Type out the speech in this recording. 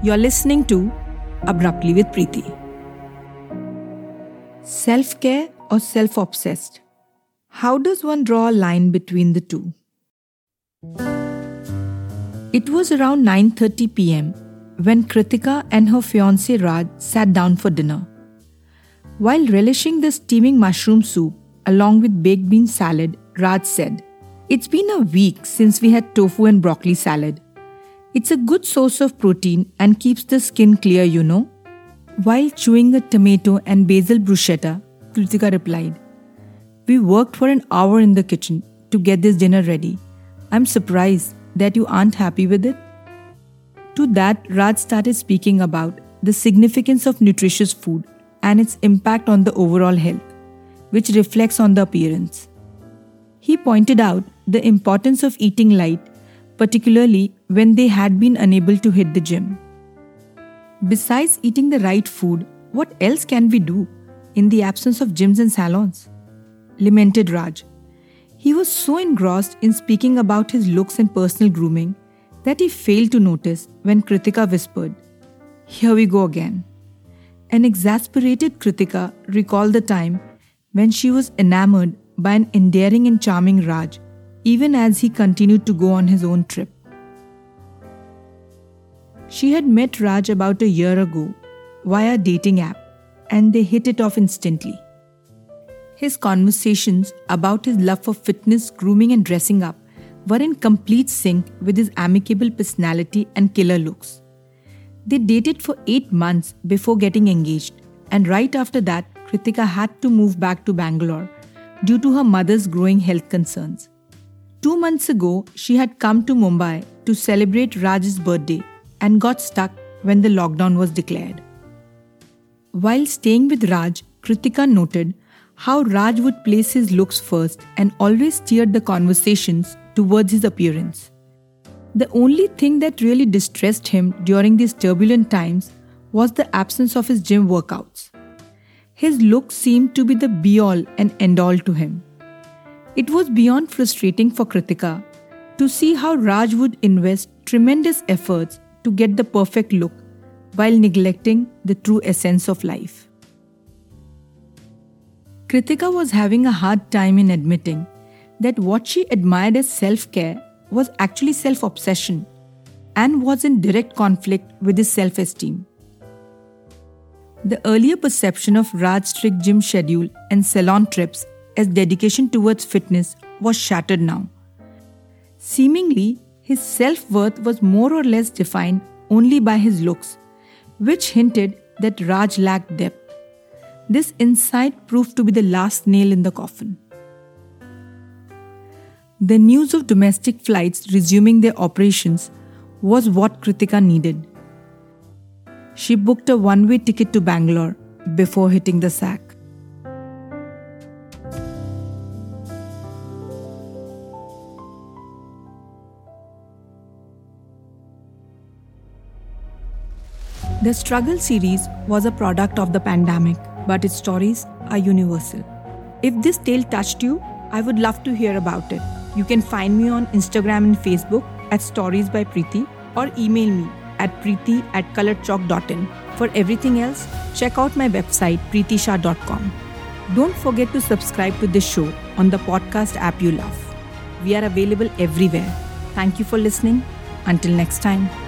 You're listening to Abruptly with Preeti. Self care or self obsessed? How does one draw a line between the two? It was around 9:30 p.m. when Kritika and her fiance Raj sat down for dinner. While relishing the steaming mushroom soup along with baked bean salad, Raj said, "It's been a week since we had tofu and broccoli salad. It's a good source of protein and keeps the skin clear, you know." While chewing a tomato and basil bruschetta, Kritika replied, We worked for an hour in the kitchen to get this dinner ready. I'm surprised that you aren't happy with it. To that, Raj started speaking about the significance of nutritious food and its impact on the overall health, which reflects on the appearance. He pointed out the importance of eating light, particularly when they had been unable to hit the gym. Besides eating the right food, what else can we do in the absence of gyms and salons? lamented Raj. He was so engrossed in speaking about his looks and personal grooming that he failed to notice when Kritika whispered, Here we go again. An exasperated Kritika recalled the time when she was enamored by an endearing and charming Raj, even as he continued to go on his own trip. She had met Raj about a year ago via dating app, and they hit it off instantly. His conversations about his love for fitness, grooming, and dressing up were in complete sync with his amicable personality and killer looks. They dated for eight months before getting engaged, and right after that, Kritika had to move back to Bangalore due to her mother's growing health concerns. Two months ago, she had come to Mumbai to celebrate Raj's birthday and got stuck when the lockdown was declared. While staying with Raj, Kritika noted how Raj would place his looks first and always steered the conversations towards his appearance. The only thing that really distressed him during these turbulent times was the absence of his gym workouts. His look seemed to be the be all and end all to him. It was beyond frustrating for Kritika to see how Raj would invest tremendous efforts to get the perfect look while neglecting the true essence of life. Kritika was having a hard time in admitting that what she admired as self care was actually self obsession and was in direct conflict with his self esteem. The earlier perception of Raj's strict gym schedule and salon trips as dedication towards fitness was shattered now. Seemingly, his self worth was more or less defined only by his looks, which hinted that Raj lacked depth. This insight proved to be the last nail in the coffin. The news of domestic flights resuming their operations was what Kritika needed. She booked a one way ticket to Bangalore before hitting the sack. The Struggle series was a product of the pandemic but its stories are universal. If this tale touched you, I would love to hear about it. You can find me on Instagram and Facebook at Stories by Preeti or email me at preeti at coloredchalk.in. For everything else, check out my website preetisha.com. Don't forget to subscribe to this show on the podcast app you love. We are available everywhere. Thank you for listening. Until next time.